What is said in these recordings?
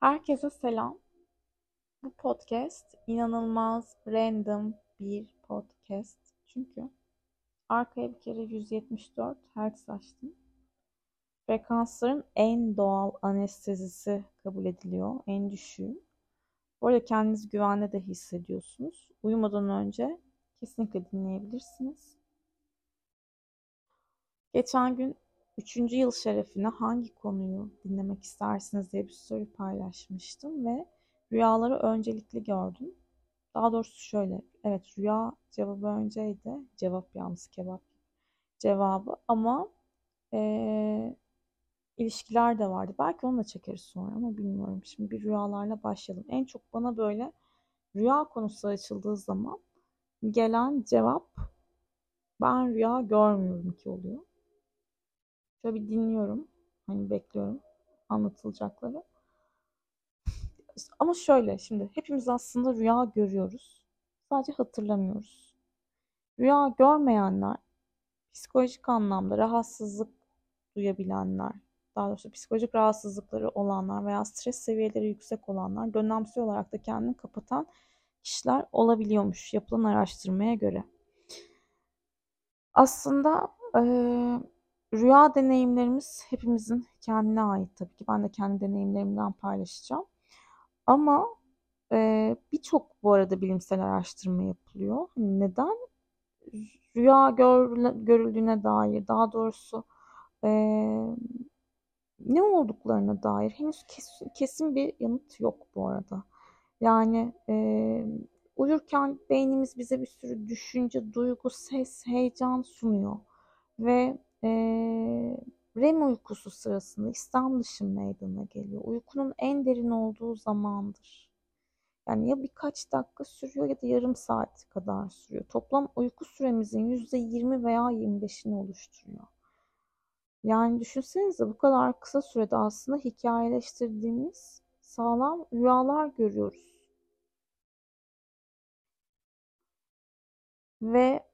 Herkese selam. Bu podcast inanılmaz random bir podcast. Çünkü arkaya bir kere 174 Hz açtım. Frekansların en doğal anestezisi kabul ediliyor. En düşüğü. Bu arada kendinizi güvende de hissediyorsunuz. Uyumadan önce kesinlikle dinleyebilirsiniz. Geçen gün Üçüncü yıl şerefine hangi konuyu dinlemek istersiniz diye bir soru paylaşmıştım ve rüyaları öncelikli gördüm. Daha doğrusu şöyle, evet rüya cevabı önceydi. Cevap yalnız kebap cevabı ama ee, ilişkiler de vardı. Belki onu da çekeriz sonra ama bilmiyorum. Şimdi bir rüyalarla başlayalım. En çok bana böyle rüya konusu açıldığı zaman gelen cevap ben rüya görmüyorum ki oluyor. Şöyle bir dinliyorum. Hani bekliyorum anlatılacakları. Ama şöyle şimdi hepimiz aslında rüya görüyoruz. Sadece hatırlamıyoruz. Rüya görmeyenler psikolojik anlamda rahatsızlık duyabilenler, daha doğrusu psikolojik rahatsızlıkları olanlar veya stres seviyeleri yüksek olanlar dönemsel olarak da kendini kapatan kişiler olabiliyormuş yapılan araştırmaya göre. Aslında ee, Rüya deneyimlerimiz hepimizin kendine ait tabii ki. Ben de kendi deneyimlerimden paylaşacağım. Ama e, birçok bu arada bilimsel araştırma yapılıyor. Neden? Rüya gör, görüldüğüne dair, daha doğrusu e, ne olduklarına dair henüz kesin, kesin bir yanıt yok bu arada. Yani e, uyurken beynimiz bize bir sürü düşünce, duygu, ses, heyecan sunuyor. Ve REM uykusu sırasında İslam meydana geliyor. Uykunun en derin olduğu zamandır. Yani ya birkaç dakika sürüyor ya da yarım saat kadar sürüyor. Toplam uyku süremizin %20 veya 25'ini oluşturuyor. Yani düşünsenize bu kadar kısa sürede aslında hikayeleştirdiğimiz sağlam rüyalar görüyoruz. Ve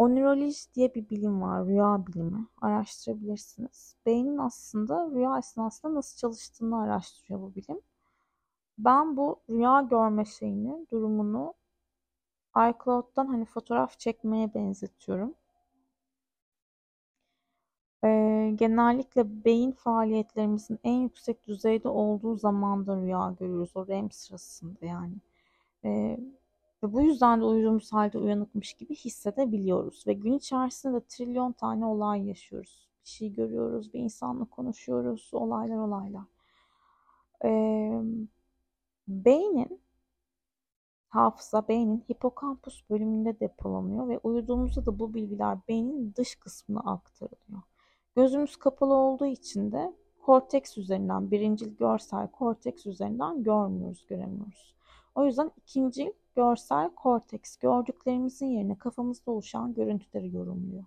Oniroloji diye bir bilim var, rüya bilimi. Araştırabilirsiniz. Beynin aslında rüya esnasında nasıl çalıştığını araştırıyor bu bilim. Ben bu rüya görme şeyini, durumunu iCloud'dan hani fotoğraf çekmeye benzetiyorum. Ee, genellikle beyin faaliyetlerimizin en yüksek düzeyde olduğu zamanda rüya görüyoruz. O REM sırasında yani. Ee, ve bu yüzden de uyuduğumuz halde uyanıkmış gibi hissedebiliyoruz. Ve gün içerisinde de trilyon tane olay yaşıyoruz. Bir şey görüyoruz, bir insanla konuşuyoruz, olaylar olaylar. Ee, beynin hafıza beynin hipokampus bölümünde depolanıyor ve uyuduğumuzda da bu bilgiler beynin dış kısmına aktarılıyor. Gözümüz kapalı olduğu için de korteks üzerinden, birincil görsel korteks üzerinden görmüyoruz, göremiyoruz. O yüzden ikinci görsel korteks gördüklerimizin yerine kafamızda oluşan görüntüleri yorumluyor.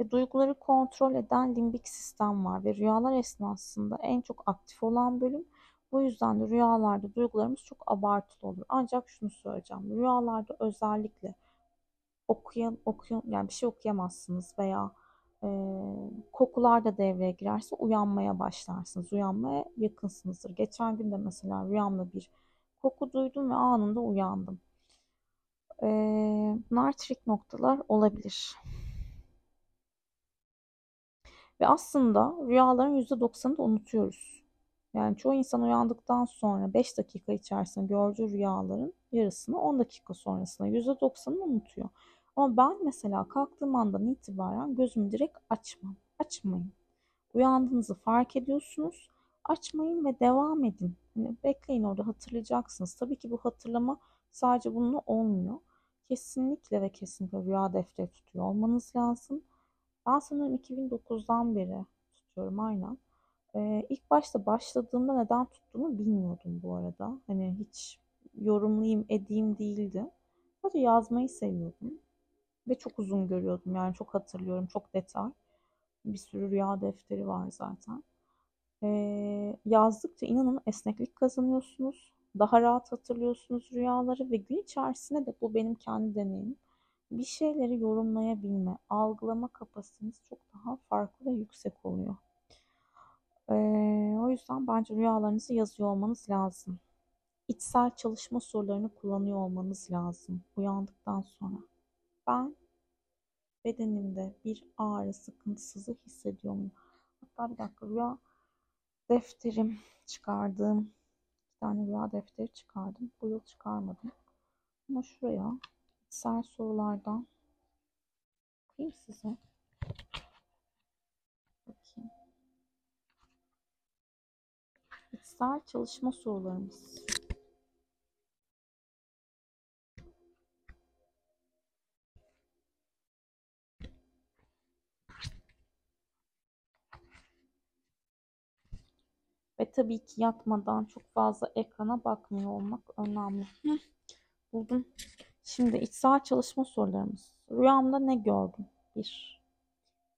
Ve duyguları kontrol eden limbik sistem var ve rüyalar esnasında en çok aktif olan bölüm. Bu yüzden de rüyalarda duygularımız çok abartılı olur. Ancak şunu söyleyeceğim. Rüyalarda özellikle okuyan, okuyan yani bir şey okuyamazsınız veya e, kokular da devreye girerse uyanmaya başlarsınız. Uyanmaya yakınsınızdır. Geçen gün de mesela rüyamda bir koku duydum ve anında uyandım. Ee, bunlar trik noktalar olabilir. Ve aslında rüyaların %90'ını da unutuyoruz. Yani çoğu insan uyandıktan sonra 5 dakika içerisinde gördüğü rüyaların yarısını 10 dakika sonrasında %90'ını unutuyor. Ama ben mesela kalktığım andan itibaren gözümü direkt açmam. Açmayın. Uyandığınızı fark ediyorsunuz. Açmayın ve devam edin. Hani bekleyin orada hatırlayacaksınız. Tabii ki bu hatırlama sadece bununla olmuyor. Kesinlikle ve kesinlikle rüya defteri tutuyor olmanız lazım. Ben sanırım 2009'dan beri tutuyorum aynen. Ee, ilk başta başladığımda neden tuttuğumu bilmiyordum bu arada. Hani hiç yorumlayayım edeyim değildi. Sadece yazmayı seviyordum. Ve çok uzun görüyordum yani çok hatırlıyorum çok detay. Bir sürü rüya defteri var zaten. Ee, yazdıkça inanın esneklik kazanıyorsunuz. Daha rahat hatırlıyorsunuz rüyaları ve gün içerisinde de bu benim kendi deneyimim. Bir şeyleri yorumlayabilme, algılama kapasiteniz çok daha farklı ve yüksek oluyor. Ee, o yüzden bence rüyalarınızı yazıyor olmanız lazım. İçsel çalışma sorularını kullanıyor olmanız lazım uyandıktan sonra. Ben bedenimde bir ağrı, sıkıntısızı hissediyor muyum? Hatta bir dakika rüya defterim çıkardım. Bir tane rüya defteri çıkardım. Bu yıl çıkarmadım. Ama şuraya içsel sorulardan okuyayım size. Bakayım. İçsel çalışma sorularımız. Ve tabii ki yatmadan çok fazla ekrana bakmıyor olmak önemli. Hı, buldum. Şimdi içsel çalışma sorularımız. Rüyamda ne gördüm? 1.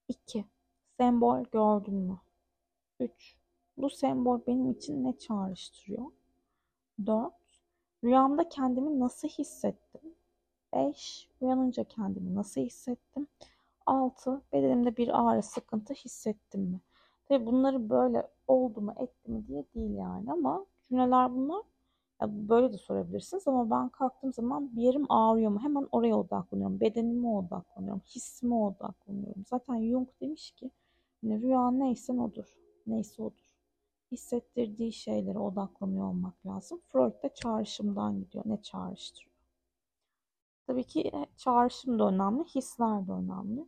2. Sembol gördün mü? 3. Bu sembol benim için ne çağrıştırıyor? 4. Rüyamda kendimi nasıl hissettim? 5. Uyanınca kendimi nasıl hissettim? 6. Bedenimde bir ağrı, sıkıntı hissettim mi? Tabii bunları böyle oldu mu, etti mi diye değil yani ama cümleler bunlar. Böyle de sorabilirsiniz ama ben kalktığım zaman bir yerim ağrıyor mu? Hemen oraya odaklanıyorum. Bedenime odaklanıyorum. Hissime odaklanıyorum. Zaten Jung demiş ki hani rüya neyse odur. Neyse odur. Hissettirdiği şeylere odaklanıyor olmak lazım. Freud da çağrışımdan gidiyor. Ne çağrıştırıyor? Tabii ki çağrışım da önemli, hisler de önemli.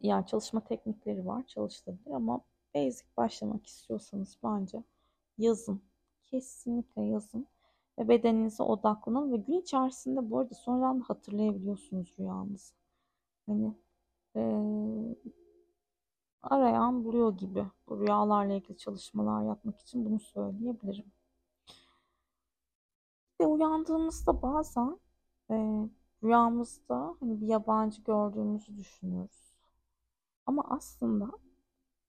Yani çalışma teknikleri var, çalışılabilir ama basic başlamak istiyorsanız bence yazın. Kesinlikle yazın. Ve bedeninize odaklanın ve gün içerisinde bu arada sonradan da hatırlayabiliyorsunuz rüyanızı. Hani ee, arayan buluyor gibi bu rüyalarla ilgili çalışmalar yapmak için bunu söyleyebilirim. Ve uyandığımızda bazen e, rüyamızda hani bir yabancı gördüğümüzü düşünüyoruz. Ama aslında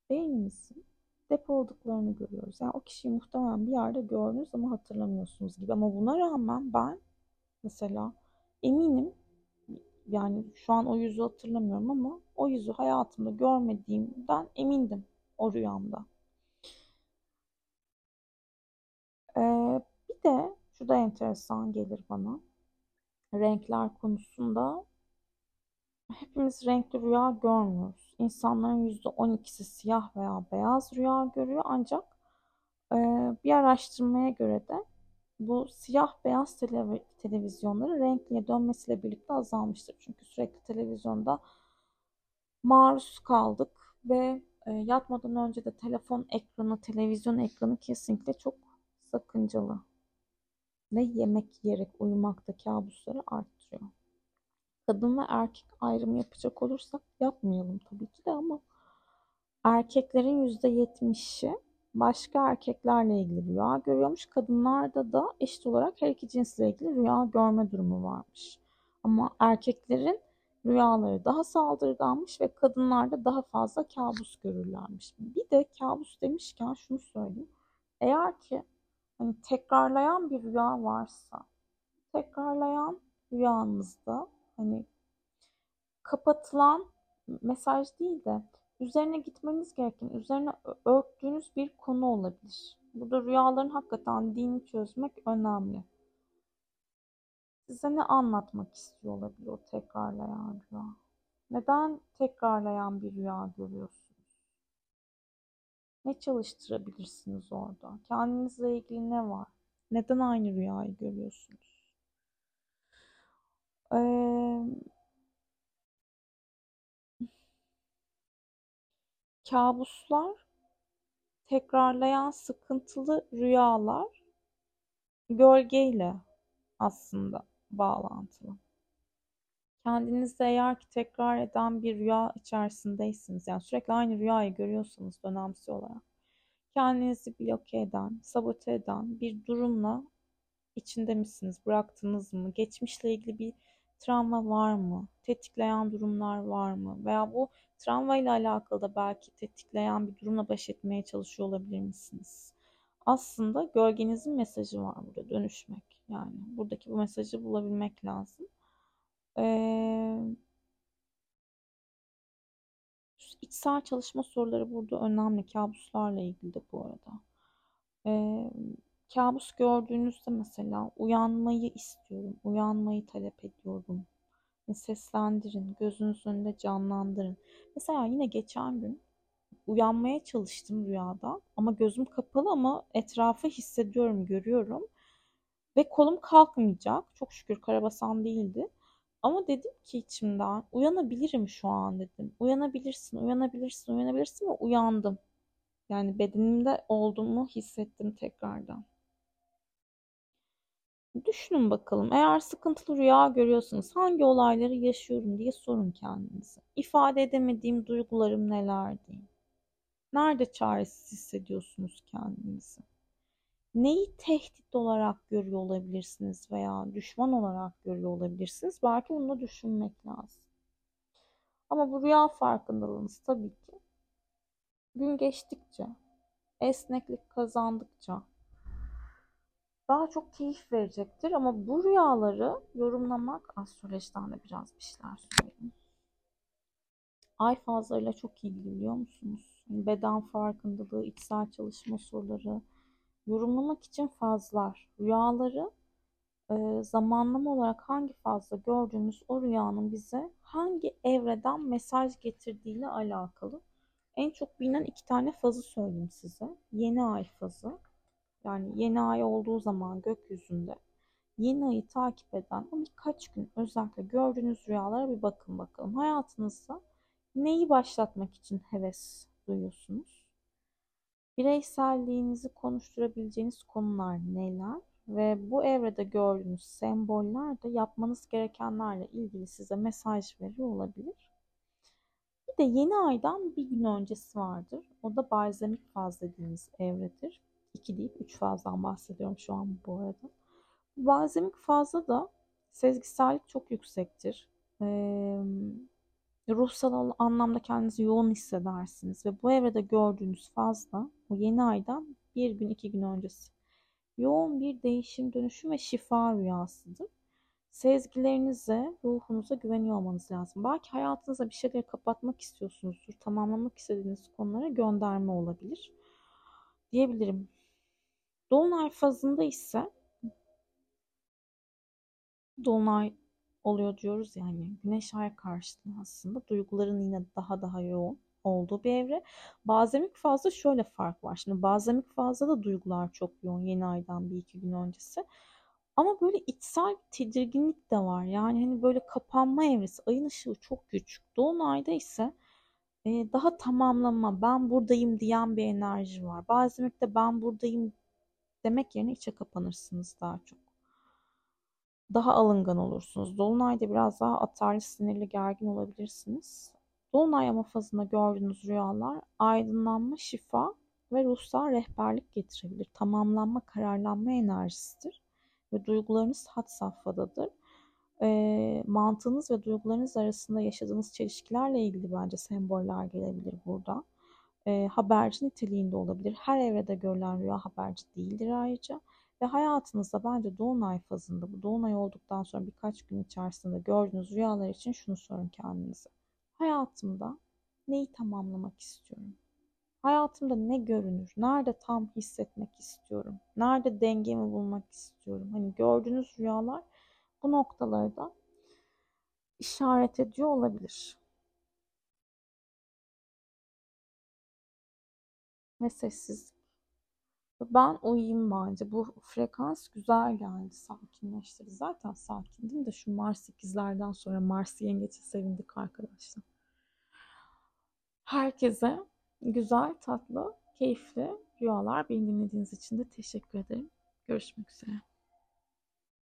beynimizin depoladıklarını görüyoruz. Yani o kişiyi muhtemelen bir yerde gördünüz ama hatırlamıyorsunuz gibi. Ama buna rağmen ben mesela eminim yani şu an o yüzü hatırlamıyorum ama o yüzü hayatımda görmediğimden emindim o rüyamda. Ee, bir de şu da enteresan gelir bana. Renkler konusunda hepimiz renkli rüya görmüyoruz. İnsanların %12'si siyah veya beyaz rüya görüyor ancak e, bir araştırmaya göre de bu siyah beyaz tele televizyonların renkliye dönmesiyle birlikte azalmıştır. Çünkü sürekli televizyonda maruz kaldık ve e, yatmadan önce de telefon ekranı, televizyon ekranı kesinlikle çok sakıncalı. Ve yemek yiyerek uyumakta kabusları arttırıyor. Kadın ve erkek ayrımı yapacak olursak yapmayalım tabii ki de ama erkeklerin %70'i başka erkeklerle ilgili rüya görüyormuş. Kadınlarda da eşit olarak her iki cinsle ilgili rüya görme durumu varmış. Ama erkeklerin rüyaları daha saldırganmış ve kadınlarda daha fazla kabus görürlermiş. Bir de kabus demişken şunu söyleyeyim. Eğer ki hani tekrarlayan bir rüya varsa tekrarlayan rüyanızda hani kapatılan mesaj değil de üzerine gitmeniz gereken, üzerine örttüğünüz bir konu olabilir. Burada rüyaların hakikaten dini çözmek önemli. Size ne anlatmak istiyor olabilir o tekrarlayan rüya? Neden tekrarlayan bir rüya görüyorsunuz? Ne çalıştırabilirsiniz orada? Kendinizle ilgili ne var? Neden aynı rüyayı görüyorsunuz? Kabuslar, tekrarlayan sıkıntılı rüyalar gölgeyle aslında bağlantılı. Kendinizde eğer ki tekrar eden bir rüya içerisindeysiniz, yani sürekli aynı rüyayı görüyorsanız dönemsel olarak, kendinizi bloke eden, sabote eden bir durumla içinde misiniz, bıraktınız mı, geçmişle ilgili bir travma var mı, tetikleyen durumlar var mı veya bu travma ile alakalı da belki tetikleyen bir durumla baş etmeye çalışıyor olabilir misiniz? Aslında gölgenizin mesajı var burada dönüşmek. Yani buradaki bu mesajı bulabilmek lazım. Ee, içsel çalışma soruları burada önemli. Kabuslarla ilgili de bu arada. Ee, kabus gördüğünüzde mesela uyanmayı istiyorum, uyanmayı talep ediyorum. Seslendirin, gözünüzün önünde canlandırın. Mesela yine geçen gün uyanmaya çalıştım rüyada ama gözüm kapalı ama etrafı hissediyorum, görüyorum. Ve kolum kalkmayacak. Çok şükür karabasan değildi. Ama dedim ki içimden uyanabilirim şu an dedim. Uyanabilirsin, uyanabilirsin, uyanabilirsin ve uyandım. Yani bedenimde olduğumu hissettim tekrardan. Düşünün bakalım eğer sıkıntılı rüya görüyorsanız hangi olayları yaşıyorum diye sorun kendinize. İfade edemediğim duygularım neler diyeyim. Nerede çaresiz hissediyorsunuz kendinizi? Neyi tehdit olarak görüyor olabilirsiniz veya düşman olarak görüyor olabilirsiniz? Belki bunu düşünmek lazım. Ama bu rüya farkındalığınız tabii ki gün geçtikçe, esneklik kazandıkça daha çok keyif verecektir. Ama bu rüyaları yorumlamak astrolojiden de biraz bir şeyler söyleyeyim. Ay fazlarıyla çok ilgili biliyor musunuz? Beden farkındalığı, içsel çalışma soruları, yorumlamak için fazlar. Rüyaları e, zamanlama olarak hangi fazla gördüğümüz o rüyanın bize hangi evreden mesaj getirdiğiyle alakalı. En çok bilinen iki tane fazı söyleyeyim size. Yeni ay fazı. Yani yeni ay olduğu zaman gökyüzünde yeni ayı takip eden o birkaç gün özellikle gördüğünüz rüyalara bir bakın bakalım. Hayatınızda neyi başlatmak için heves duyuyorsunuz? Bireyselliğinizi konuşturabileceğiniz konular neler? Ve bu evrede gördüğünüz semboller de yapmanız gerekenlerle ilgili size mesaj veriyor olabilir. Bir de yeni aydan bir gün öncesi vardır. O da balzamik faz dediğimiz evredir. 2 değil 3 fazdan bahsediyorum şu an bu arada. Balzamik fazda da sezgisellik çok yüksektir. Ee, ruhsal anlamda kendinizi yoğun hissedersiniz ve bu evrede gördüğünüz fazla o yeni aydan bir gün iki gün öncesi yoğun bir değişim, dönüşüm ve şifa rüyasıdır. Sezgilerinize, ruhunuza güveniyor olmanız lazım. Belki hayatınıza bir şeyleri kapatmak istiyorsunuzdur. Tamamlamak istediğiniz konulara gönderme olabilir. Diyebilirim. Dolunay fazında ise Dolunay oluyor diyoruz yani güneş ay karşıtı aslında duyguların yine daha daha yoğun olduğu bir evre. Bazemik fazla şöyle fark var. Şimdi bazemik fazla da duygular çok yoğun yeni aydan bir iki gün öncesi. Ama böyle içsel tedirginlik de var. Yani hani böyle kapanma evresi. Ayın ışığı çok küçük. Dolunayda ise e, daha tamamlama, ben buradayım diyen bir enerji var. Bazemikte ben buradayım demek yerine içe kapanırsınız daha çok daha alıngan olursunuz. Dolunayda biraz daha atarlı, sinirli, gergin olabilirsiniz. Dolunay ama fazında gördüğünüz rüyalar aydınlanma, şifa ve ruhsal rehberlik getirebilir. Tamamlanma, kararlanma enerjisidir. Ve duygularınız hat safhadadır. E, mantığınız ve duygularınız arasında yaşadığınız çelişkilerle ilgili bence semboller gelebilir burada. E, haberci niteliğinde olabilir. Her evrede görülen rüya haberci değildir ayrıca. Ve hayatınızda bence dolunay fazında bu dolunay olduktan sonra birkaç gün içerisinde gördüğünüz rüyalar için şunu sorun kendinize. Hayatımda neyi tamamlamak istiyorum? Hayatımda ne görünür? Nerede tam hissetmek istiyorum? Nerede dengemi bulmak istiyorum? Hani gördüğünüz rüyalar bu noktaları da işaret ediyor olabilir. Ve sessizlik. Ben uyuyayım bence. Bu frekans güzel geldi. Sakinleştirdi. Zaten sakindim de şu Mars ikizlerden sonra Mars yengeçe sevindik arkadaşlar. Herkese güzel, tatlı, keyifli rüyalar. Beni dinlediğiniz için de teşekkür ederim. Görüşmek üzere.